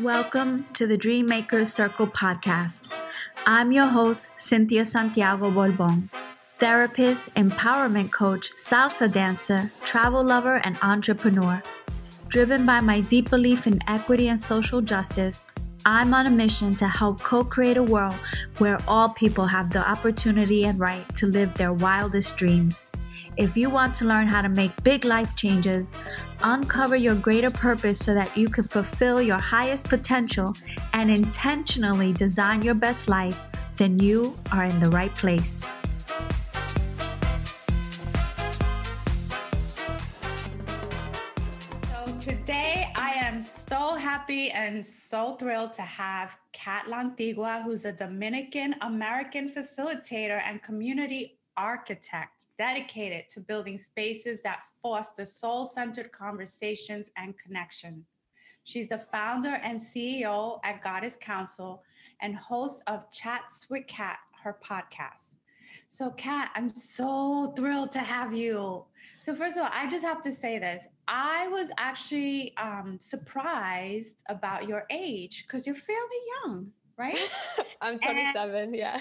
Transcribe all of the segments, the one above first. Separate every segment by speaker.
Speaker 1: Welcome to the Dream Makers Circle podcast. I'm your host, Cynthia Santiago Borbon, therapist, empowerment coach, salsa dancer, travel lover, and entrepreneur. Driven by my deep belief in equity and social justice, I'm on a mission to help co create a world where all people have the opportunity and right to live their wildest dreams. If you want to learn how to make big life changes, uncover your greater purpose so that you can fulfill your highest potential and intentionally design your best life, then you are in the right place.
Speaker 2: So today I am so happy and so thrilled to have Kat Lantigua, who's a Dominican American facilitator and community architect dedicated to building spaces that foster soul centered conversations and connections. She's the founder and CEO at Goddess Council and host of Chats with Kat, her podcast. So, Kat, I'm so thrilled to have you. So, first of all, I just have to say this. I was actually um, surprised about your age because you're fairly young, right?
Speaker 3: I'm 27, and, yeah.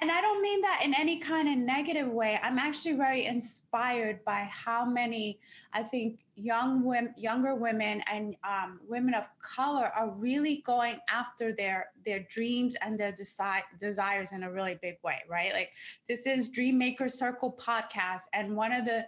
Speaker 2: And I don't mean that in any kind of negative way. I'm actually very inspired by how many, I think, young women, younger women, and um, women of color are really going after their their dreams and their desi- desires in a really big way, right? Like this is Dream Maker Circle podcast, and one of the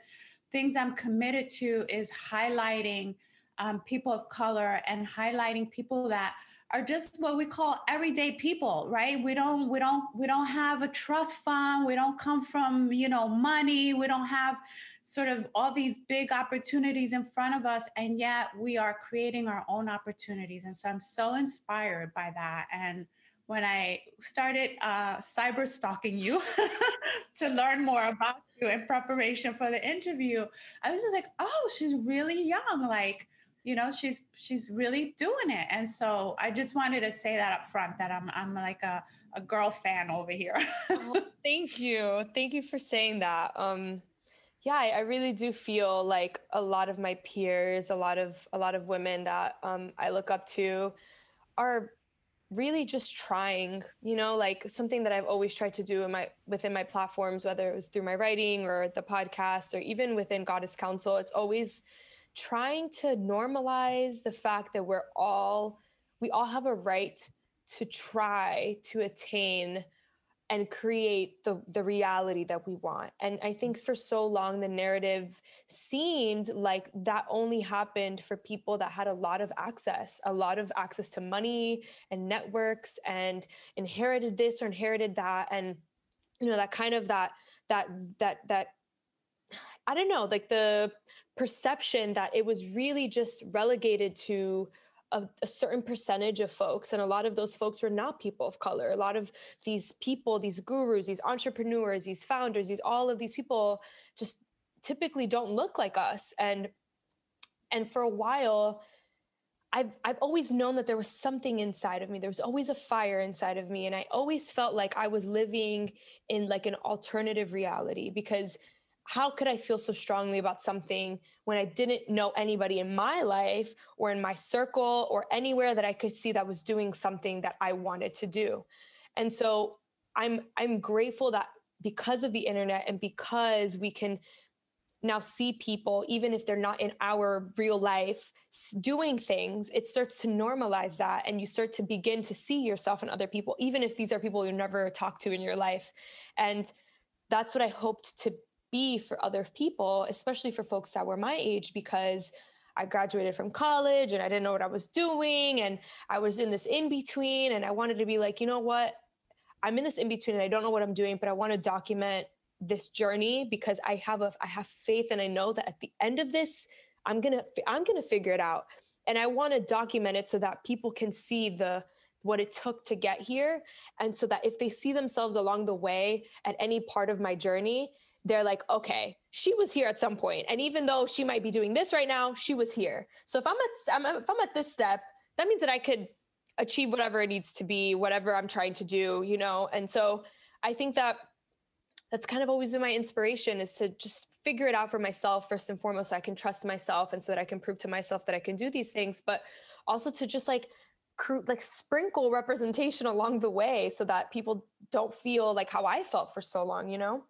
Speaker 2: things I'm committed to is highlighting um, people of color and highlighting people that are just what we call everyday people right? We don't we don't we don't have a trust fund. We don't come from you know money. We don't have sort of all these big opportunities in front of us. And yet we are creating our own opportunities. And so i'm so inspired by that. And when i started uh, cyber stalking you to learn more about you in preparation for the interview i was just like oh she's really young. Like you know she's she's really doing it. And so i just wanted to say that up front that i'm i'm like a, a girl fan over here.
Speaker 3: Oh, thank you. Thank you for saying that. Um yeah I, I, really do feel like a lot of my peers a lot of a lot of women that um, i look up to are really just trying you know like something that i've always tried to do in my within my platforms whether it was through my writing or the podcast or even within goddess council. It's always trying to normalize the fact that we're all we all have a right to try to attain and create the the reality that we want. And i think for so long the narrative seemed like that only happened for people that had a lot of access a lot of access to money and networks and inherited this or inherited that. And you know that kind of that that that that i don't know like the perception that it was really just relegated to a, a, certain percentage of folks and a lot of those folks were not people of color a lot of these people these gurus these entrepreneurs these founders these all of these people just typically don't look like us and and for a while I've, I've always known that there was something inside of me. There was always a fire inside of me. And I always felt like I was living in like an alternative reality because how could I feel so strongly about something when I didn't know anybody in my life or in my circle or anywhere that I could see that was doing something that I wanted to do? And so I'm I'm grateful that because of the internet and because we can now see people even if they're not in our real life doing things it starts to normalize that and you start to begin to see yourself and other people even if these are people you never talked to in your life and that's what i hoped to be for other people, especially for folks that were my age, because I graduated from college and I didn't know what I was doing. And I was in this in between. And I wanted to be like, you know what? I'm in this in between and I don't know what I'm doing, but I want to document this journey because I have a I have faith and I know that at the end of this, I'm gonna I'm gonna figure it out. And I want to document it so that people can see the what it took to get here. And so that if they see themselves along the way at any part of my journey, they're like, okay, she was here at some point, and even though she might be doing this right now, she was here. So if I'm at if I'm at this step, that means that I could achieve whatever it needs to be, whatever I'm trying to do, you know. And so I think that that's kind of always been my inspiration is to just figure it out for myself first and foremost so I can trust myself and so that I can prove to myself that I can do these things but also to just like like sprinkle representation along the way so that people don't feel like how I felt for so long you know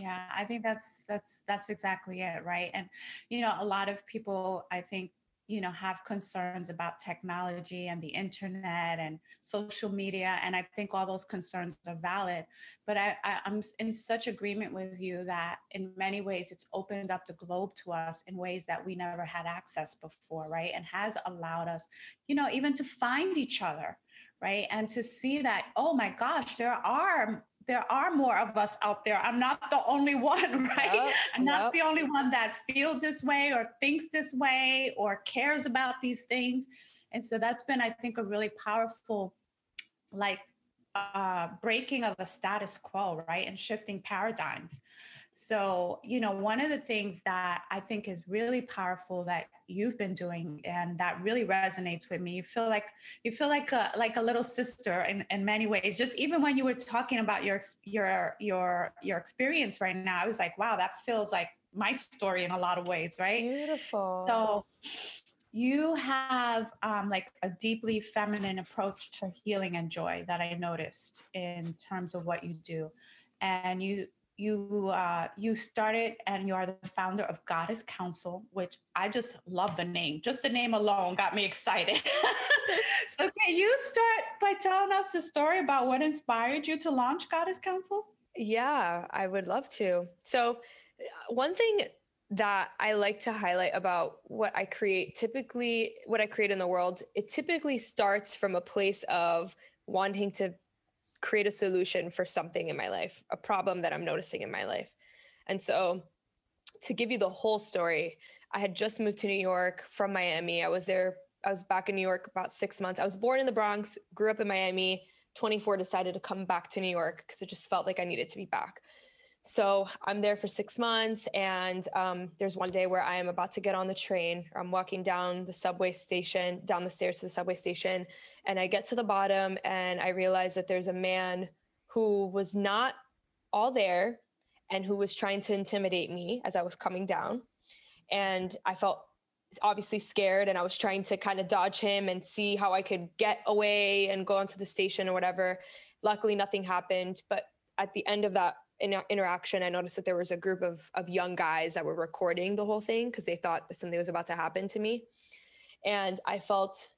Speaker 2: yeah i think that's that's that's exactly it right? And you know a lot of people i think you know have concerns about technology and the internet and social media and i think all those concerns are valid but I, I i'm in such agreement with you that in many ways it's opened up the globe to us in ways that we never had access before right? And has allowed us you know even to find each other right? And to see that oh my gosh there are there are more of us out there. I'm not the only one, right? Yep, I'm not the only one that feels this way or thinks this way or cares about these things. And so that's been, I think, a really powerful, like, uh, breaking of a status quo, right? And shifting paradigms. So, you know, one of the things that I think is really powerful that you've been doing and that really resonates with me, you feel like you feel like a like a little sister in, in many ways. Just even when you were talking about your your your your experience right now, I was like, wow, that feels like my story in a lot of ways, right?
Speaker 3: Beautiful.
Speaker 2: So you have um, like a deeply feminine approach to healing and joy that I noticed in terms of what you do. And you you uh, you started and you are the founder of Goddess Council, which I just love the name. Just the name alone got me excited. so can you start by telling us the story about what inspired you to launch Goddess Council?
Speaker 3: Yeah, I would love to. So uh, one thing that I like to highlight about what I create, typically what I create in the world, it typically starts from a place of wanting to create a solution for something in my life, a problem that I'm noticing in my life. And so, to give you the whole story, I had just moved to New York from Miami. I was there, I was back in New York about six months. I was born in the Bronx, grew up in Miami. 24, decided to come back to New York because it just felt like I needed to be back. So I'm there for six months, and um, there's one day where I am about to get on the train. I'm walking down the subway station, down the stairs to the subway station, and I get to the bottom, and I realize that there's a man who was not all there and who was trying to intimidate me as I was coming down. And I felt obviously scared, and I was trying to kind of dodge him and see how I could get away and go onto the station or whatever. Luckily, nothing happened. But at the end of that in uh, interaction, I noticed that there was a group of of young guys that were recording the whole thing because they thought that something was about to happen to me, and I felt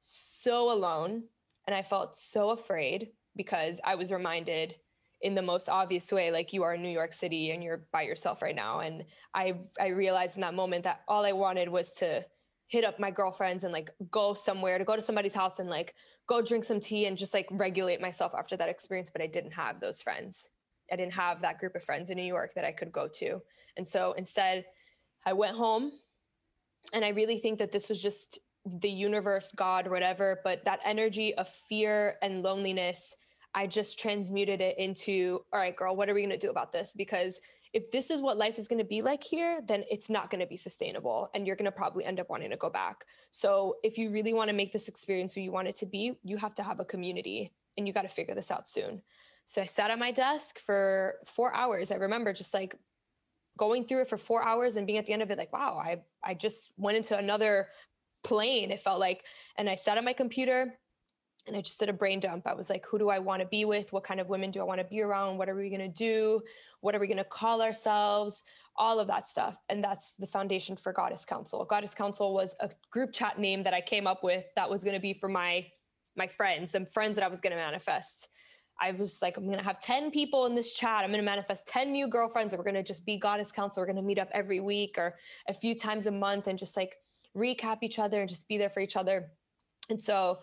Speaker 3: so alone and I felt so afraid because I was reminded in the most obvious way like you are in New York City and you're by yourself right now. And I I realized in that moment that all I wanted was to hit up my girlfriends and like go somewhere to go to somebody's house and like go drink some tea and just like regulate myself after that experience but I didn't have those friends I didn't have that group of friends in New York that I could go to. And so instead, I went home. And I really think that this was just the universe, God, whatever, but that energy of fear and loneliness, I just transmuted it into, all right, girl, what are we going to do about this? Because if this is what life is going to be like here, then it's not going to be sustainable and you're going to probably end up wanting to go back. So, if you really want to make this experience who you want it to be, you have to have a community and you got to figure this out soon. So I sat at my desk for four hours. I remember just like going through it for four hours and being at the end of it like, wow, I, I just went into another plane. It felt like, and I sat at my computer and I just did a brain dump. I was like, who do I want to be with? What kind of women do I want to be around? What are we going to do? What are we going to call ourselves? All of that stuff. And that's the foundation for Goddess Council. Goddess Council was a group chat name that I came up with that was going to be for my my friends, the friends that I was going to manifest. I was like, I'm going to have 10 people in this chat. I'm going to manifest 10 new girlfriends, and we're going to just be goddess council. We're going to meet up every week or a few times a month and just like recap each other and just be there for each other. And so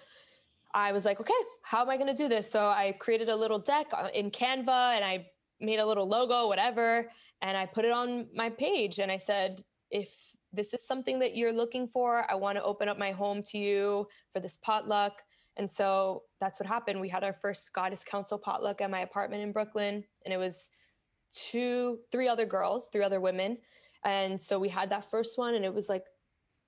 Speaker 3: I was like, okay, how am I going to do this? So I created a little deck uh, in Canva and I made a little logo, whatever, and I put it on my page. And I said, if this is something that you're looking for, I want to open up my home to you for this potluck. And so that's what happened. We had our first Goddess Council potluck at my apartment in Brooklyn, and it was two, three other girls, three other women. And so we had that first one, and it was like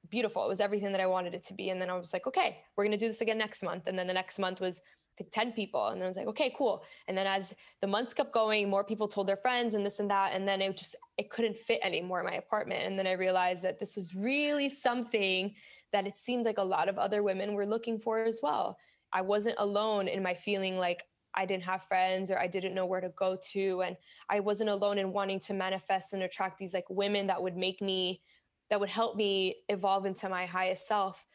Speaker 3: beautiful. It was everything that I wanted it to be. And then I was like, okay, we're going to do this again next month. And then the next month was 10 people. And I was like, okay, cool. And then as the months kept going, more people told their friends and this and that. And then it just, it couldn't fit anymore in my apartment. And then I realized that this was really something that it seemed like a lot of other women were looking for as well. I wasn't alone in my feeling like I didn't have friends or I didn't know where to go to. And I wasn't alone in wanting to manifest and attract these like women that would make me, that would help me evolve into my highest self.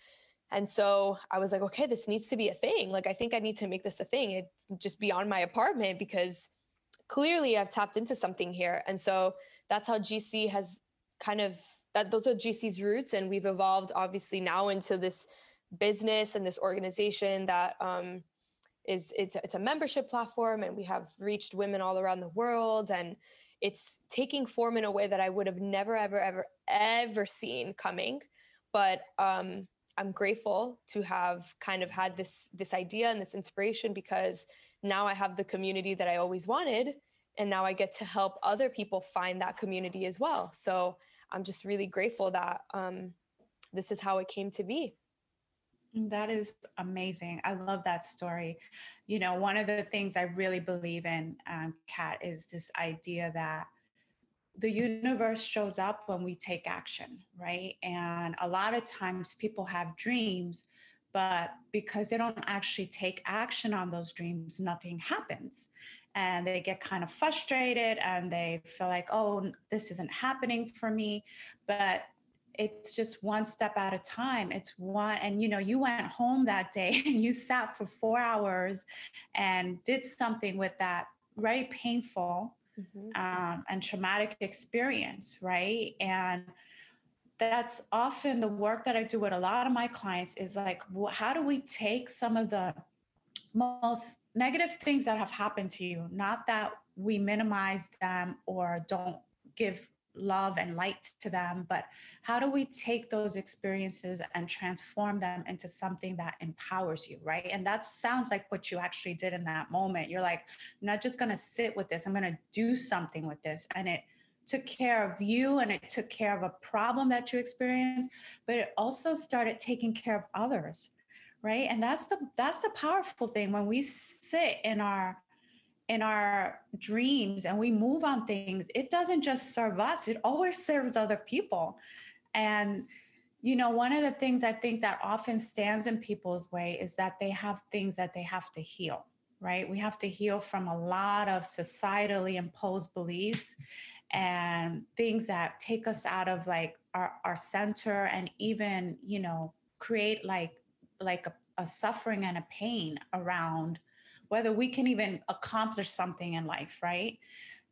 Speaker 3: And so I was like, okay, this needs to be a thing. Like, I think I need to make this a thing. It's just beyond my apartment because clearly I've tapped into something here. And so that's how GC has kind of that those are GC's roots. And we've evolved obviously now into this business and this organization that um, is it's, it's a membership platform and we have reached women all around the world and it's taking form in a way that I would have never, ever, ever, ever seen coming. But um, I'm grateful to have kind of had this this idea and this inspiration because now I have the community that I always wanted and now I get to help other people find that community as well. So I'm just really grateful that um, this is how it came to be.
Speaker 2: That is amazing. I love that story. You know, one of the things I really believe in, um, Kat, is this idea that the universe shows up when we take action, right? And a lot of times people have dreams, but because they don't actually take action on those dreams, nothing happens. And they get kind of frustrated and they feel like, oh, this isn't happening for me. But it's just one step at a time. It's one, and you know, you went home that day and you sat for four hours and did something with that very painful mm-hmm. um, and traumatic experience, right? And that's often the work that I do with a lot of my clients is like, well, how do we take some of the most negative things that have happened to you, not that we minimize them or don't give love and light to them but how do we take those experiences and transform them into something that empowers you right? And that sounds like what you actually did in that moment. You're like i'm not just going to sit with this i'm going to do something with this. And it took care of you and it took care of a problem that you experienced but it also started taking care of others right? And that's the that's the powerful thing. When we sit in our in our dreams and we move on things, it doesn't just serve us, it always serves other people. And, you know, one of the things I think that often stands in people's way is that they have things that they have to heal, right? We have to heal from a lot of societally imposed beliefs and things that take us out of like our, our center and even, you know, create like like a, a suffering and a pain around whether we can even accomplish something in life, right?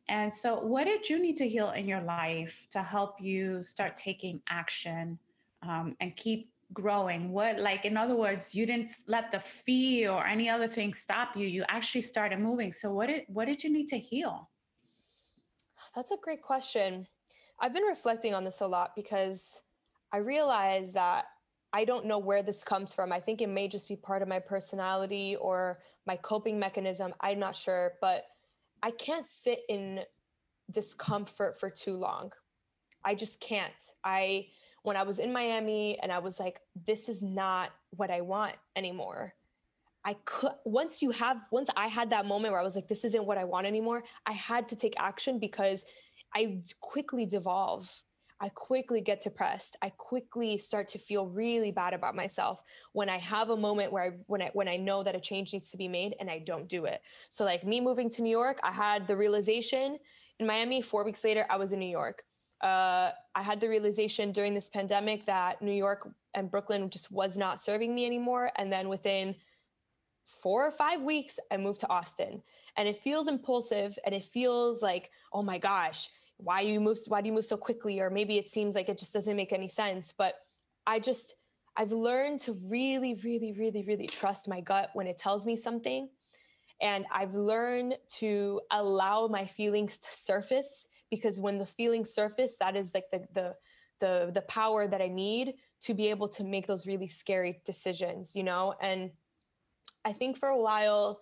Speaker 2: And so, what did you need to heal in your life to help you start taking action um, and keep growing? What, like, in other words, you didn't let the fear or any other thing stop you. You actually started moving. So, what did what did you need to heal?
Speaker 3: That's a great question. I've been reflecting on this a lot because I realize that I don't know where this comes from. I think it may just be part of my personality or my coping mechanism. I'm not sure, but I can't sit in discomfort for too long. I just can't. I when I was in Miami and I was like this is not what I want anymore. I could once you have once I had that moment where I was like this isn't what I want anymore, I had to take action because I quickly devolve I quickly get depressed. I quickly start to feel really bad about myself when I have a moment where I when I when I know that a change needs to be made and I don't do it. So like me moving to New York, I had the realization in Miami. Four weeks later, I was in New York. Uh, I had the realization during this pandemic that New York and Brooklyn just was not serving me anymore. And then within four or five weeks, I moved to Austin. And it feels impulsive and it feels like, oh my gosh, why you move why do you move so quickly? Or maybe it seems like it just doesn't make any sense but i just i've learned to really really really really trust my gut when it tells me something. And i've learned to allow my feelings to surface because when the feelings surface that is like the the the, the power that i need to be able to make those really scary decisions you know? And i think for a while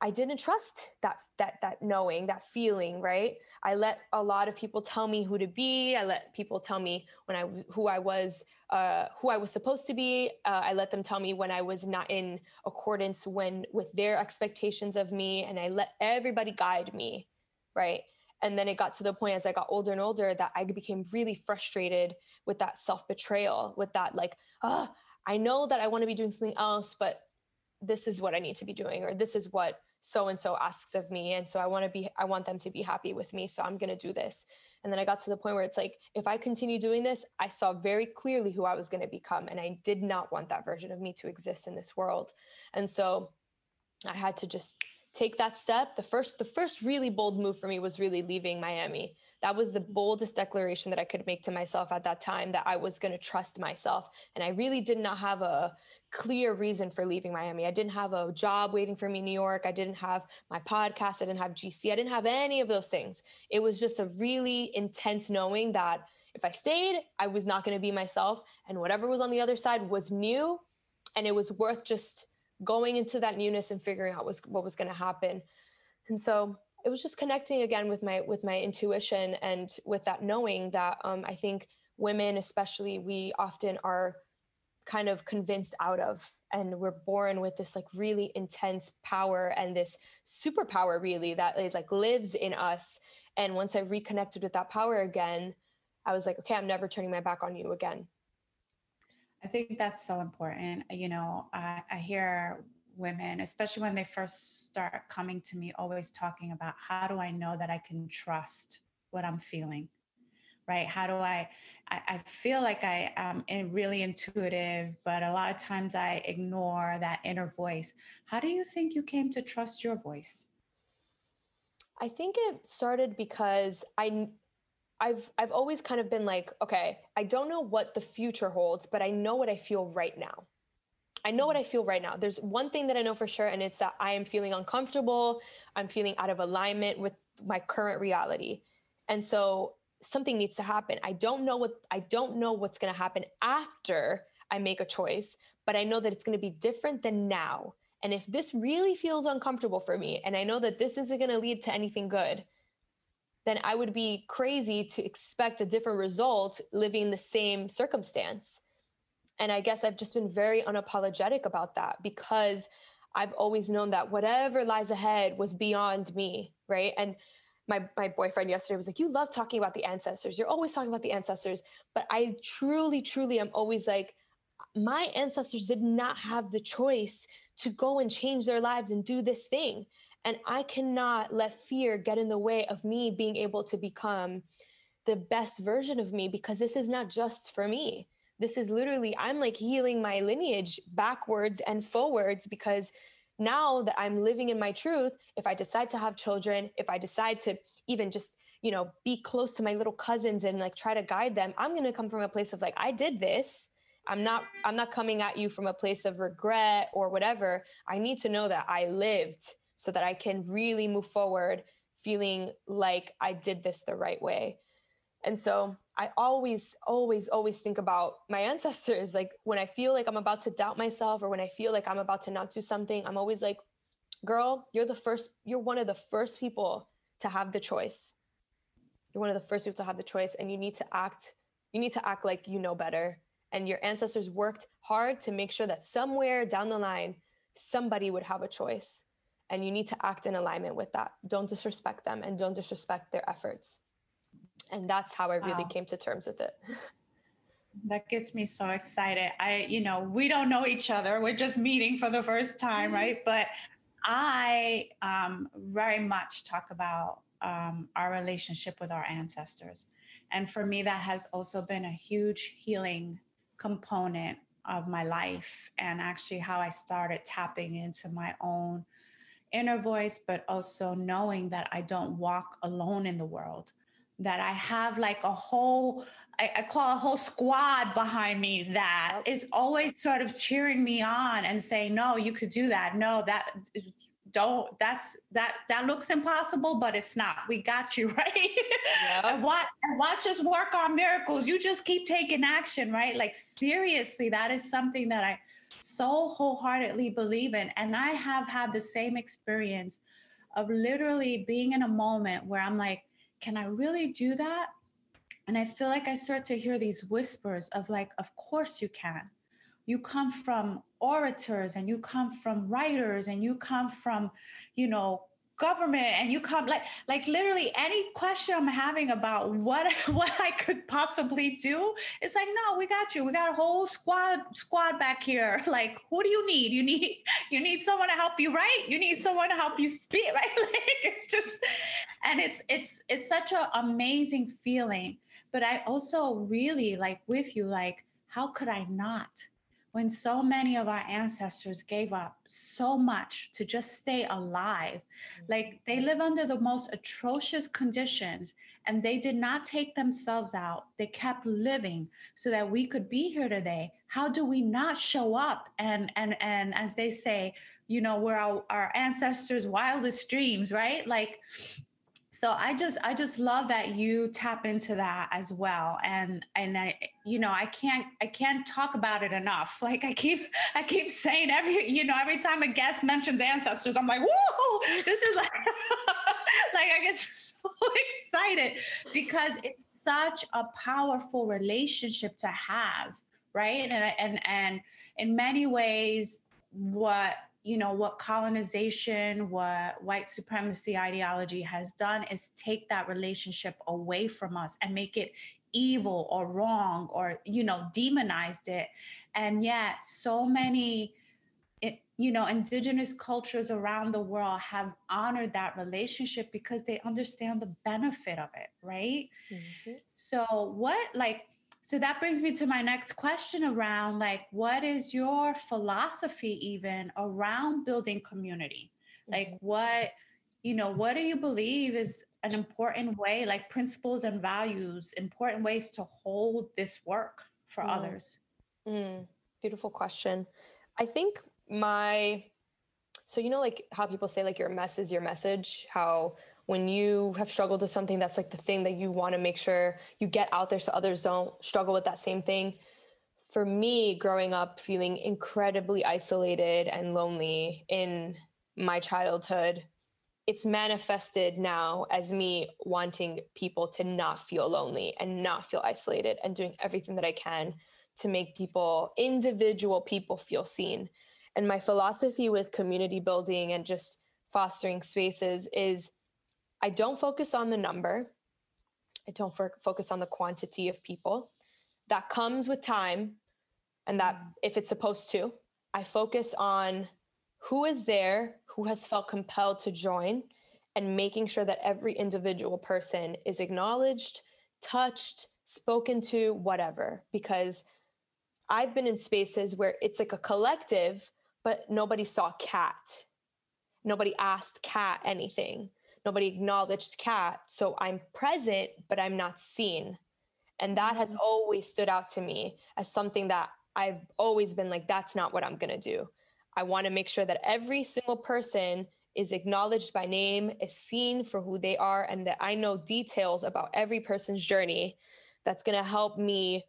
Speaker 3: I didn't trust that that that knowing, that feeling, right? I let a lot of people tell me who to be. I let people tell me when I who I was, uh, who I was supposed to be. Uh, I let them tell me when I was not in accordance when with their expectations of me, and I let everybody guide me, right? And then it got to the point as I got older and older that I became really frustrated with that self betrayal, with that like, oh, I know that I want to be doing something else, but this is what I need to be doing, or this is what so and so asks of me. And so I want to be, I want them to be happy with me. So I'm going to do this. And then I got to the point where it's like, if I continue doing this, I saw very clearly who I was going to become. And I did not want that version of me to exist in this world. And so I had to just take that step the first the first really bold move for me was really leaving miami that was the boldest declaration that i could make to myself at that time that i was going to trust myself. And i really did not have a clear reason for leaving miami. I didn't have a job waiting for me in new york. I didn't have my podcast. I didn't have gc i didn't have any of those things. It was just a really intense knowing that if i stayed i was not going to be myself and whatever was on the other side was new and it was worth just going into that newness and figuring out was what was going to happen. And so it was just connecting again with my with my intuition and with that knowing that um, i think women especially we often are kind of convinced out of and we're born with this like really intense power and this superpower really that is like lives in us and once i reconnected with that power again i was like okay i'm never turning my back on you again
Speaker 2: I think that's so important. You know, I, I hear women, especially when they first start coming to me, always talking about how do I know that I can trust what I'm feeling? Right? How do I, I, I feel like I am really intuitive, but a lot of times I ignore that inner voice. How do you think you came to trust your voice?
Speaker 3: I think it started because I I've I've always kind of been like, okay, I don't know what the future holds, but I know what I feel right now. I know what I feel right now. There's one thing that I know for sure, and it's that I am feeling uncomfortable. I'm feeling out of alignment with my current reality. And so something needs to happen. I don't know what I don't know what's gonna happen after I make a choice, but I know that it's gonna be different than now. And if this really feels uncomfortable for me, and I know that this isn't gonna lead to anything good, then I would be crazy to expect a different result living the same circumstance. And I guess I've just been very unapologetic about that because I've always known that whatever lies ahead was beyond me, right? And my my boyfriend yesterday was like, "You love talking about the ancestors. You're always talking about the ancestors." But I truly truly am always like my ancestors did not have the choice to go and change their lives and do this thing. And I cannot let fear get in the way of me being able to become the best version of me because this is not just for me. This is literally, I'm like healing my lineage backwards and forwards because now that I'm living in my truth, if I decide to have children, if I decide to even just, you know, be close to my little cousins and like try to guide them, I'm going to come from a place of like, I did this. I'm not I'm not coming at you from a place of regret or whatever. I need to know that I lived so that I can really move forward feeling like I did this the right way. And so I always, always, always think about my ancestors. Like when I feel like I'm about to doubt myself or when I feel like I'm about to not do something, I'm always like, girl, you're the first, you're one of the first people to have the choice. You're one of the first people to have the choice, and you need to act, you need to act like you know better. And your ancestors worked hard to make sure that somewhere down the line, somebody would have a choice and you need to act in alignment with that don't disrespect them and don't disrespect their efforts and that's how i really wow. came to terms with it.
Speaker 2: That gets me so excited. I you know we don't know each other. We're just meeting for the first time right? But i um, very much talk about um, our relationship with our ancestors. And for me that has also been a huge healing component of my life and actually how i started tapping into my own inner voice, but also knowing that I don't walk alone in the world, that I have like a whole, I, I, call a whole squad behind me that is always sort of cheering me on and saying, no, you could do that. No, that don't, that's, that, that looks impossible, but it's not. We got you, right? Yeah. and, watch, and watch us work on miracles. You just keep taking action, right? Like seriously, that is something that I so wholeheartedly believe in. And I have had the same experience of literally being in a moment where I'm like, can I really do that? And I feel like I start to hear these whispers of like, of course you can. You come from orators and you come from writers and you come from, you know, government and you come like like literally any question i'm having about what what i could possibly do it's like no we got you. We got a whole squad squad back here. Like who do you need? You need you need someone to help you write. You need someone to help you speak right? Like it's just and it's it's it's such an amazing feeling. But i also really like with you like how could i not when so many of our ancestors gave up so much to just stay alive. Mm-hmm. Like they live under the most atrocious conditions and they did not take themselves out. They kept living so that we could be here today. How do we not show up and and and as they say, you know, we're our, our ancestors' wildest dreams, right? Like so i just i just love that you tap into that as well and and i you know i can't i can't talk about it enough. Like i keep i keep saying every you know every time a guest mentions ancestors i'm like whoa this is like like i get so excited because it's such a powerful relationship to have right? And and and in many ways what you know what colonization what white supremacy ideology has done is take that relationship away from us and make it evil or wrong or you know demonized it and yet so many it, you know indigenous cultures around the world have honored that relationship because they understand the benefit of it right mm-hmm. so what like so that brings me to my next question around like what is your philosophy even around building community like mm-hmm. what you know what do you believe is an important way like principles and values important ways to hold this work for mm. others
Speaker 3: mm. beautiful question i think my so you know like how people say like your mess is your message how when you have struggled with something that's like the thing that you want to make sure you get out there so others don't struggle with that same thing for me growing up feeling incredibly isolated and lonely in my childhood it's manifested now as me wanting people to not feel lonely and not feel isolated and doing everything that I can to make people, individual people, feel seen. And my philosophy with community building and just fostering spaces is I don't focus on the number. I don't focus on the quantity of people. That comes with time, and that mm. if it's supposed to, I focus on who is there, who has felt compelled to join, and making sure that every individual person is acknowledged, touched, spoken to, whatever. Because I've been in spaces where it's like a collective, but nobody saw Kat. Nobody asked Kat anything nobody acknowledged Kat. So I'm present, but I'm not seen. And that has mm-hmm. always stood out to me as something that I've always been like, that's not what I'm going to do. I want to make sure that every single person is acknowledged by name, is seen for who they are, and that I know details about every person's journey that's going to help me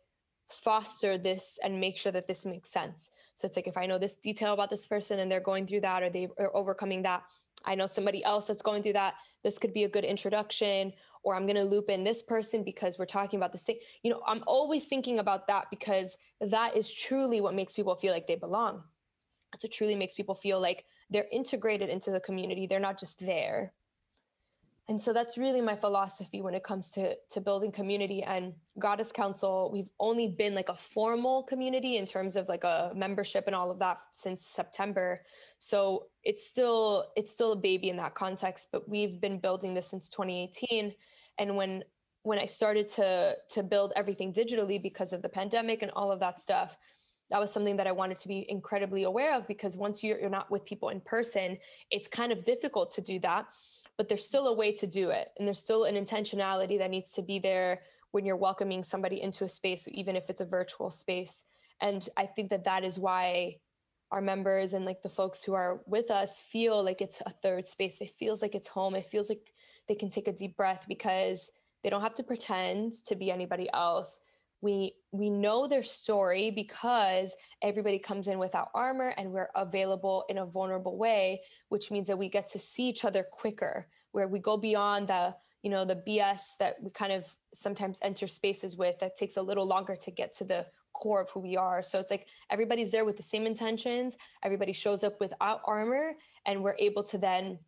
Speaker 3: foster this and make sure that this makes sense. So it's like if I know this detail about this person and they're going through that or they are overcoming that, I know somebody else that's going through that. This could be a good introduction, or I'm going to loop in this person because we're talking about the same. You know, I'm always thinking about that because that is truly what makes people feel like they belong. That's what truly makes people feel like they're integrated into the community. They're not just there and so that's really my philosophy when it comes to to building community and goddess council. We've only been like a formal community in terms of like a membership and all of that since september. So it's still it's still a baby in that context but we've been building this since 2018 and when when i started to to build everything digitally because of the pandemic and all of that stuff that was something that I wanted to be incredibly aware of because once you're, you're not with people in person, it's kind of difficult to do that but there's still a way to do it. And there's still an intentionality that needs to be there when you're welcoming somebody into a space, even if it's a virtual space. And I think that that is why our members and like the folks who are with us feel like it's a third space. It feels like it's home. It feels like they can take a deep breath because they don't have to pretend to be anybody else. We we know their story because everybody comes in without armor and we're available in a vulnerable way which means that we get to see each other quicker where we go beyond the you know the bs that we kind of sometimes enter spaces with that takes a little longer to get to the core of who we are. So it's like everybody's there with the same intentions everybody shows up without armor and we're able to then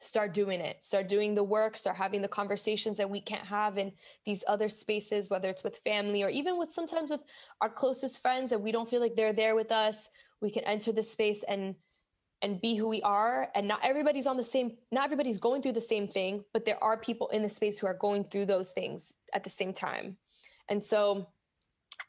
Speaker 3: start doing it start doing the work start having the conversations that we can't have in these other spaces whether it's with family or even with sometimes with our closest friends that we don't feel like they're there with us. We can enter this space and and be who we are. And not everybody's on the same not everybody's going through the same thing but there are people in the space who are going through those things at the same time. And so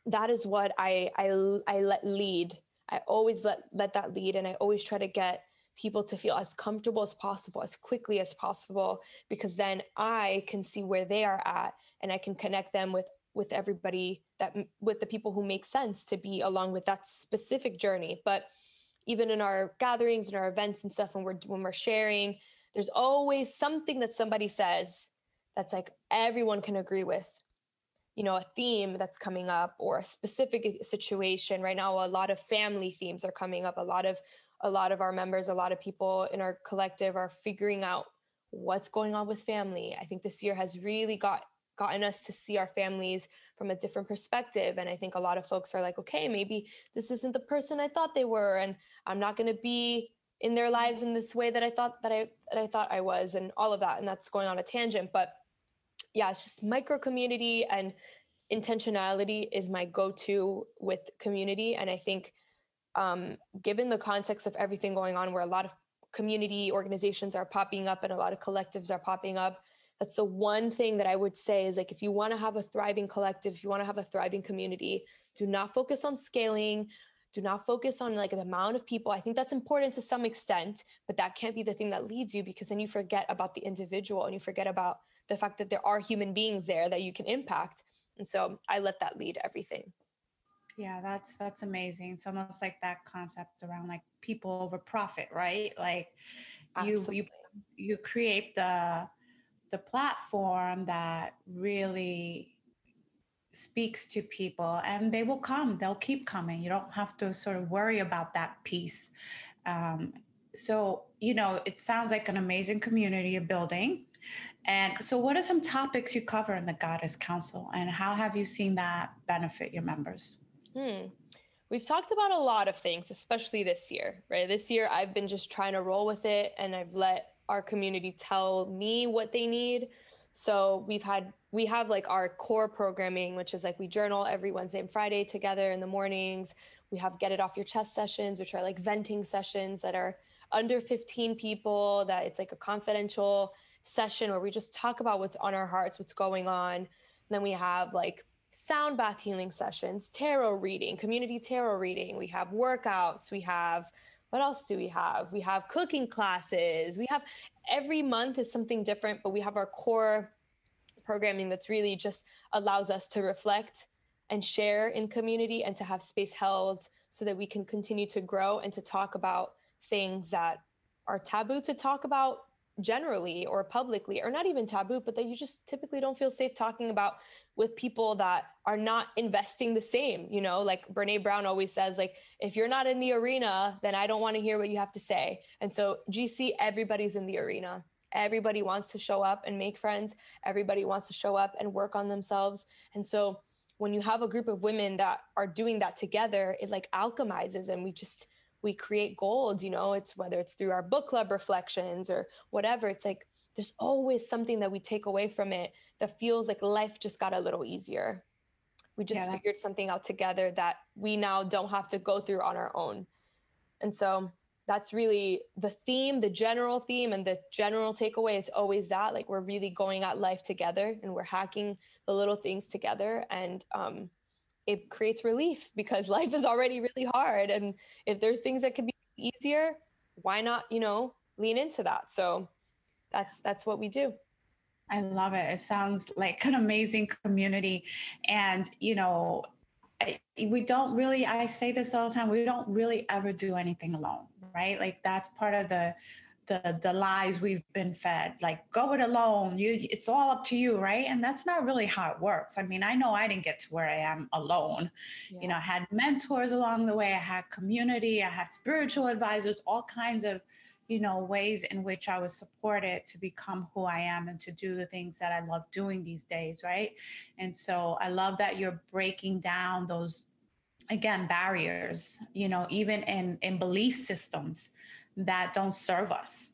Speaker 3: that is what i i, I let lead. I always let let that lead and i always try to get people to feel as comfortable as possible, as quickly as possible, because then I can see where they are at and I can connect them with with everybody that with the people who make sense to be along with that specific journey. But even in our gatherings and our events and stuff when we're when we're sharing, there's always something that somebody says that's like everyone can agree with you know a theme that's coming up or a specific situation right now a lot of family themes are coming up a lot of a lot of our members, a lot of people in our collective are figuring out what's going on with family. I think this year has really got gotten us to see our families from a different perspective. And I think a lot of folks are like, okay, maybe this isn't the person I thought they were and I'm not going to be in their lives in this way that I thought that I that I thought I was and all of that. And that's going on a tangent, but yeah, it's just micro community and intentionality is my go-to with community. And I think um, given the context of everything going on, where a lot of community organizations are popping up and a lot of collectives are popping up, that's the one thing that I would say is like if you want to have a thriving collective, if you want to have a thriving community, do not focus on scaling. Do not focus on like the amount of people. I think that's important to some extent, but that can't be the thing that leads you because then you forget about the individual and you forget about the fact that there are human beings there that you can impact. And so I let that lead everything.
Speaker 2: Yeah, that's that's amazing. It's almost like that concept around like people over profit, right? Like Absolutely. you you you create the the platform that really speaks to people and they will come they'll keep coming you don't have to sort of worry about that piece um, so you know it sounds like an amazing community you're building and so what are some topics you cover in the goddess council and how have you seen that benefit your members
Speaker 3: Hmm. We've talked about a lot of things, especially this year, right? This year, I've been just trying to roll with it and I've let our community tell me what they need. So we've had, we have like our core programming, which is like we journal every Wednesday and Friday together in the mornings. We have get it off your chest sessions, which are like venting sessions that are under 15 people, that it's like a confidential session where we just talk about what's on our hearts, what's going on. And then we have like sound bath healing sessions, tarot reading, community tarot reading. We have workouts. We have, what else do we have? We have cooking classes. We have every month is something different, but we have our core programming that's really just allows us to reflect and share in community and to have space held so that we can continue to grow and to talk about things that are taboo to talk about generally or publicly or not even taboo but that you just typically don't feel safe talking about with people that are not investing the same you know like brene brown always says like if you're not in the arena then i don't want to hear what you have to say. And so gc everybody's in the arena? Everybody wants to show up and make friends. Everybody wants to show up and work on themselves. And so when you have a group of women that are doing that together it like alchemizes and we just we create gold you know? It's whether it's through our book club reflections or whatever it's like there's always something that we take away from it that feels like life just got a little easier. We just yeah, figured something out together that we now don't have to go through on our own. And so that's really the theme the general theme and the general takeaway is always that like we're really going at life together and we're hacking the little things together and um, it creates relief because life is already really hard and if there's things that can be easier why not you know lean into that? So that's that's what we do.
Speaker 2: I love it. It sounds like an amazing community. And you know we don't really i say this all the time we don't really ever do anything alone right? Like that's part of the the the lies we've been fed. Like go it alone. You it's all up to you right? And that's not really how it works. I mean i know i didn't get to where i am alone. Yeah. you know i had mentors along the way. I had community. I had spiritual advisors all kinds of you know ways in which i was supported to become who i am and to do the things that i love doing these days right and so i love that you're breaking down those again barriers you know even in in belief systems that don't serve us.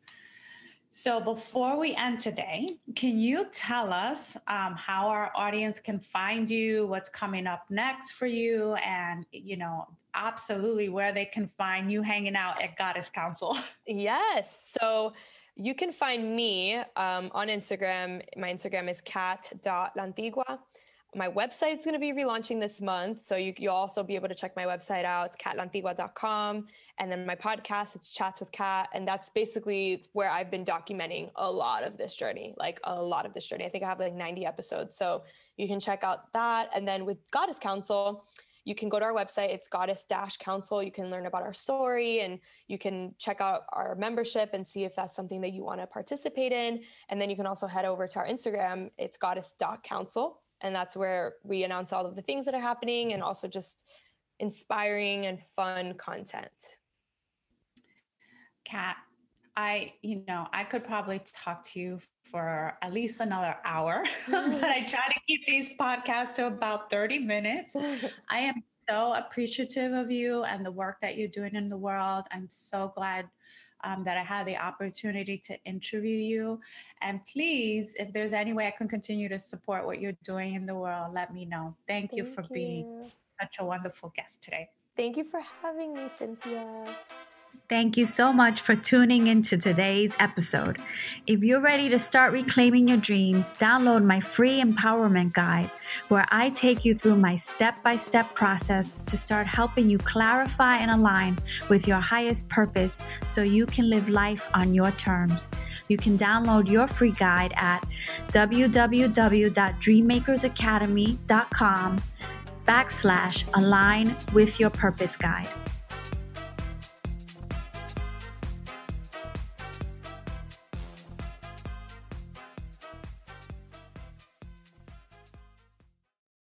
Speaker 2: So before we end today, can you tell us um, how our audience can find you, what's coming up next for you, and you know, absolutely where they can find you hanging out at Goddess Council?
Speaker 3: Yes. So you can find me um, on Instagram. My Instagram is cat.lantigua my website is going to be relaunching this month. So you, will also be able to check my website out. It's katlantigua.com. And then my podcast, it's Chats with Kat. And that's basically where I've been documenting a lot of this journey, like a lot of this journey. I think I have like 90 episodes. So you can check out that. And then with Goddess Council, you can go to our website. It's Goddess Council. You can learn about our story and you can check out our membership and see if that's something that you want to participate in. And then you can also head over to our Instagram. It's goddess.council and that's where we announce all of the things that are happening and also just inspiring and fun content.
Speaker 2: Kat, I, you know, I could probably talk to you for at least another hour, but I try to keep these podcasts to about 30 minutes. I am so appreciative of you and the work that you're doing in the world. I'm so glad um, that I had the opportunity to interview you. And please, if there's any way I can continue to support what you're doing in the world, let me know. Thank, Thank you for you. being such a wonderful guest today.
Speaker 3: Thank you for having me, Cynthia.
Speaker 1: Thank you so much for tuning into today's episode. If you're ready to start reclaiming your dreams, download my free empowerment guide where I take you through my step by step process to start helping you clarify and align with your highest purpose so you can live life on your terms. You can download your free guide at www.dreammakersacademy.com backslash align with your purpose guide.